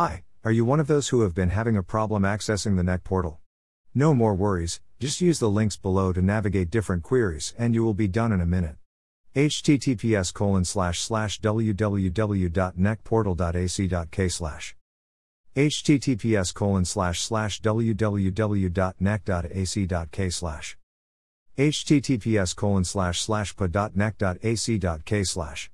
Hi, are you one of those who have been having a problem accessing the NEC portal? No more worries, just use the links below to navigate different queries and you will be done in a minute. https colon slash slash www.necportal.ac.k slash https colon slash slash www.nec.ac.k slash https colon slash slash pa.nec.ac.k slash